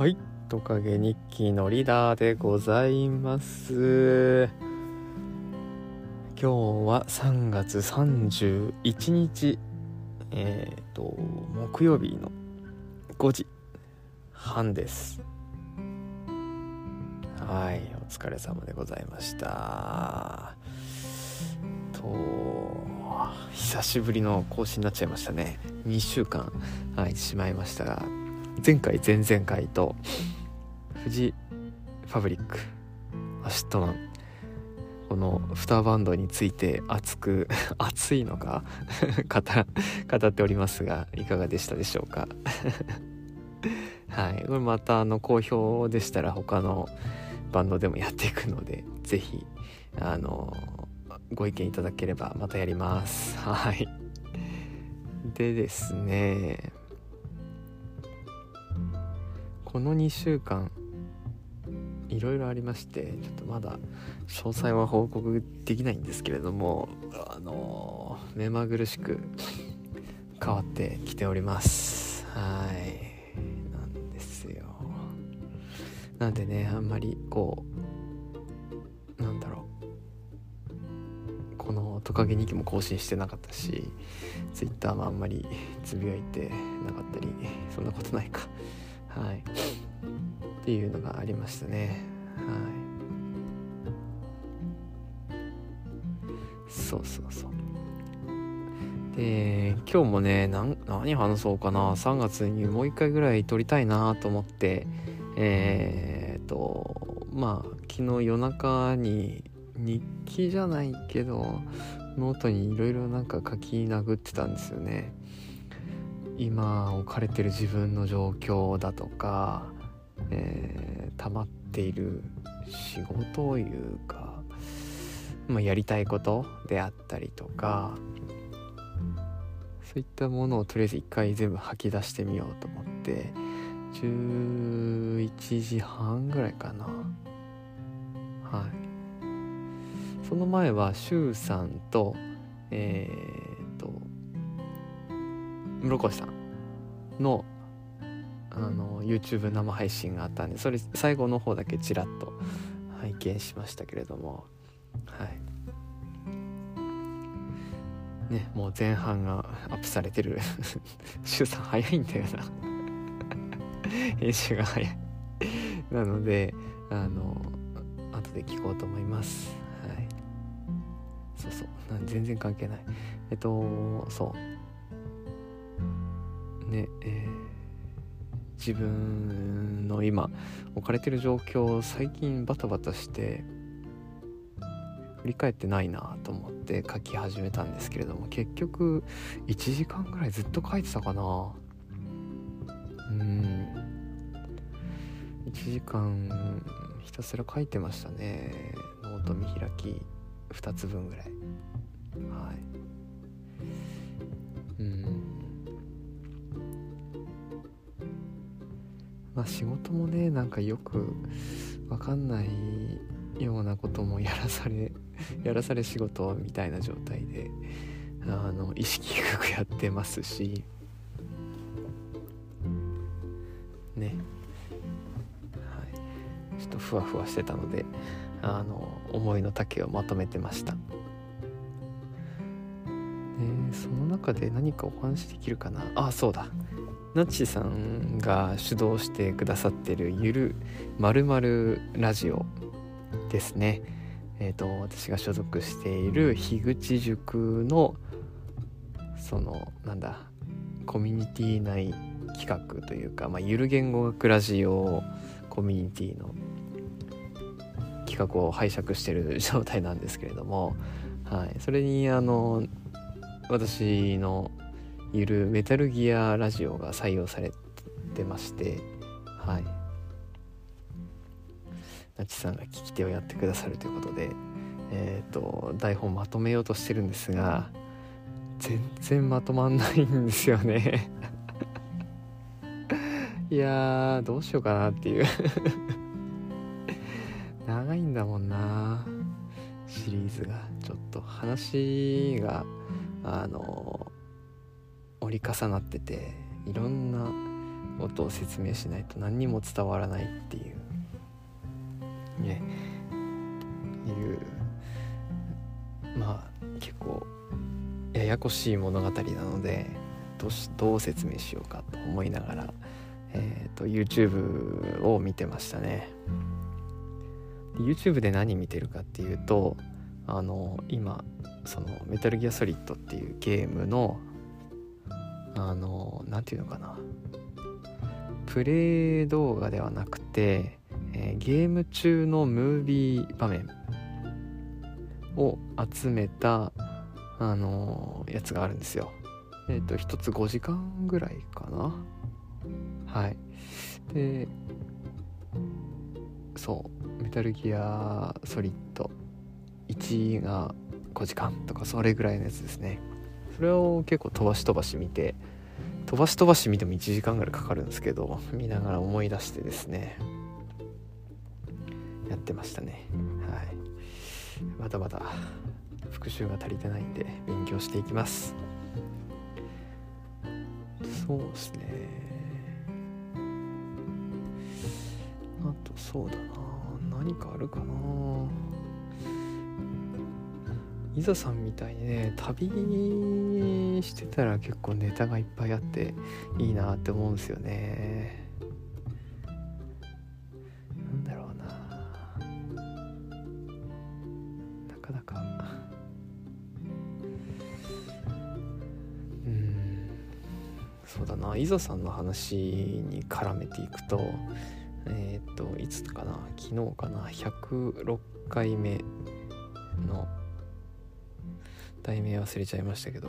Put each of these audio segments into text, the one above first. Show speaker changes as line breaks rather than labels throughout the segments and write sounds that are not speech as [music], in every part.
はい。トカゲ日記のリーダーでございます。今日は3月31日。えっ、ー、と木曜日の5時。半です。はい。お疲れ様でございました。と久しぶりの更新になっちゃいましたね。2週間はいしまいましたが。前回前々回とフジファブリック ACIDMAN この2バンドについて熱く [laughs] 熱いのか [laughs] 語っておりますがいかがでしたでしょうか？[laughs] はい。これまたあの好評でしたら他のバンドでもやっていくので是非あのご意見いただければまたやります。はい。でですねこの2週間いろいろありましてちょっとまだ詳細は報告できないんですけれどもあの目まぐるしく変わってきております。はい。なんですよ。なんでねあんまりこうなんだろう。このトカゲ2期も更新してなかったし Twitter もあんまりつぶやいてなかったりそんなことないか。はい。っていうのがありましたね。はい。そうそうそう。で今日もね何話そうかな。3月にもう一回ぐらい撮りたいなと思って。えー、っとまあ昨日夜中に日記じゃないけどノートにいろいろなんか書き殴ってたんですよね。今置かれてる自分の状況だとか、えー、溜まっている仕事というか、まあ、やりたいことであったりとかそういったものをとりあえず一回全部吐き出してみようと思って11時半ぐらいかな。はい。その前は周さんとえー、っと室越さん。のあの YouTube 生配信があったんでそれ最後の方だけちらっと拝見しましたけれども。はい。ねもう前半がアップされてる。シュさん早いんだよな。[laughs] 編集が早い。なのであの後で聞こうと思います。はい。そうそう。全然関係ない。えっとそう自分の今置かれてる状況を最近バタバタして振り返ってないなと思って書き始めたんですけれども結局1時間ぐらいずっと書いてたかな。うん。1時間ひたすら書いてましたね。ノート見開き2つ分ぐらい。はい。まあ仕事もねなんかよくわかんないようなこともやらされ [laughs] やらされ仕事みたいな状態であの意識低くやってますし。ね。はい。ちょっとふわふわしてたのであの思いの丈をまとめてました。でその中で何かお話できるかな。あそうだナッチさんが主導してくださってるゆるまるまるラジオですね。えっ、ー、と私が所属している樋口塾のそのなんだコミュニティ内企画というか、まあ、ゆる言語学ラジオコミュニティの企画を拝借してる状態なんですけれども、はい、それにあの私のゆるメタルギアラジオが採用されてましてはい。なちさんが聞き手をやってくださるということでえっ、ー、と台本まとめようとしてるんですが全然まとまんないんですよね。[laughs] いやどうしようかなっていう。長いんだもんなシリーズが。ちょっと話があのり重なってていろんなことを説明しないと何にも伝わらないっていうねいうまあ結構ややこしい物語なのでどうしどう説明しようかと思いながら、えーと、YouTube を見てましたね。YouTube で何見てるかっていうとあの今そのメタルギアソリッドっていうゲームのあの何て言うのかな。プレイ動画ではなくて、えー、ゲーム中のムービー場面を集めたあのやつがあるんですよ。えっ、ー、と1つ5時間ぐらいかな。はい。でそう。メタルギアソリッド1が5時間とかそれぐらいのやつですね。それを結構飛ばし飛ばし見て飛ばし飛ばし見ても1時間ぐらいかかるんですけど見ながら思い出してですねやってましたね。はい。まだまだ復習が足りてないんで勉強していきます。そうですね。あとそうだな。何かあるかな。いざさんみたいにね旅してたら結構ネタがいっぱいあっていいなって思うんですよね。なんだろうな。なかなか。うん。そうだな。いざさんの話に絡めていくとえっ、といつかな？昨日かな？106回目の題名忘れちゃいましたけど、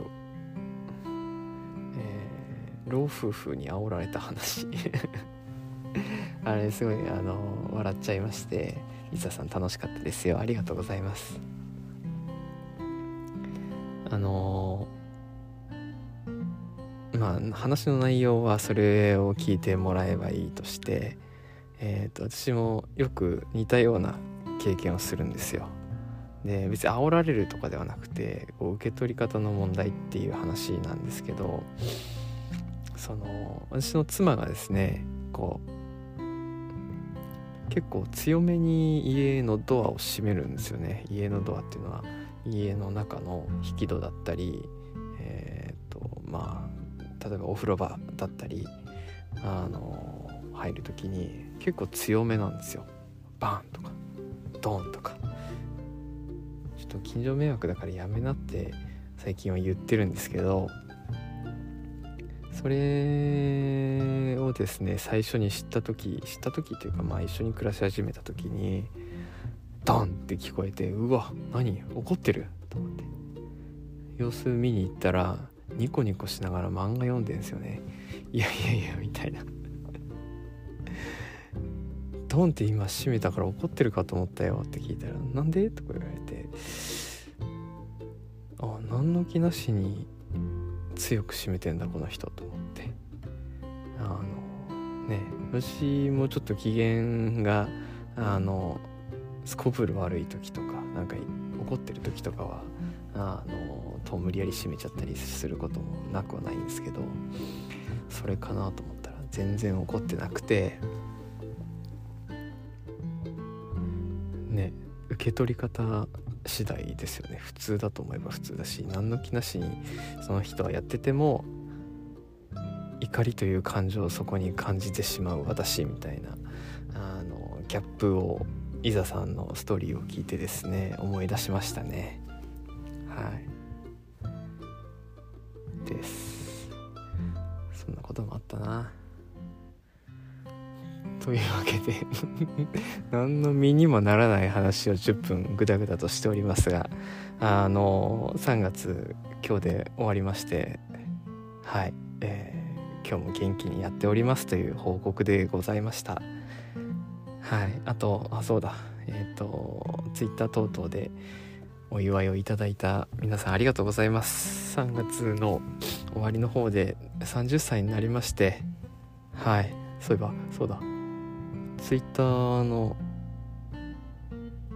えー、老夫婦に煽られた話。[laughs] あれすごいあの笑っちゃいまして。伊佐さん楽しかったですよ。ありがとうございます。あのまあ話の内容はそれを聞いてもらえばいいとしてえーと私もよく似たような経験をするんですよ。で別に煽られるとかではなくてこう受け取り方の問題っていう話なんですけどその私の妻がですねこう結構強めに家のドアを閉めるんですよね。家のドアっていうのは家の中の引き戸だったりえっ、とまあ例えばお風呂場だったりあの入る時に結構強めなんですよ。バーンとかドーンとか。と近所迷惑だからやめなって最近は言ってるんですけどそれをですね最初に知った時知った時というかまあ一緒に暮らし始めた時にドンって聞こえてうわ何？怒ってる？と思って。様子見に行ったらニコニコしながら漫画読んでんですよね。いやいやいやみたいな。ドンって今閉めたから怒ってるかと思ったよって聞いたら「なんで?」とか言われてあ何の気なしに強く閉めてんだこの人と思ってあのね私もちょっと機嫌があのスコプル悪い時とかなんか怒ってる時とかはあのと無理やり閉めちゃったりすることもなくはないんですけどそれかなと思ったら全然怒ってなくて受け取り方次第ですよね。普通だと思えば普通だし何の気なしにその人はやってても怒りという感情をそこに感じてしまう私みたいなあのギャップをいざさんのストーリーを聞いてですね思い出しましたね。はい。です。そんなこともあったな。というわけで [laughs] 何の身にもならない話を10分ぐだぐだとしておりますがあの3月今日で終わりましてはい、えー、今日も元気にやっておりますという報告でございました。はいあとあそうだえっ、ー、と Twitter 等々でお祝いをいただいた皆さんありがとうございます。3月の終わりの方で30歳になりましてはいそういえばそうだ。ツイッターの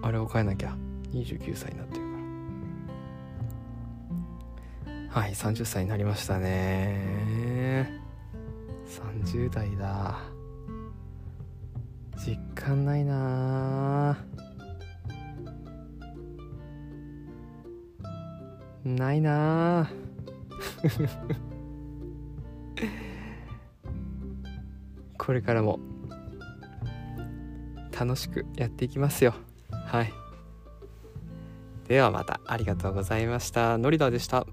あれを変えなきゃ。29歳になってるから。はい30歳になりましたね。30代だ。実感ないな。ないな。[laughs] これからも。楽しくやっていきますよ。はい。ではまた。ありがとうございました。のりだでした。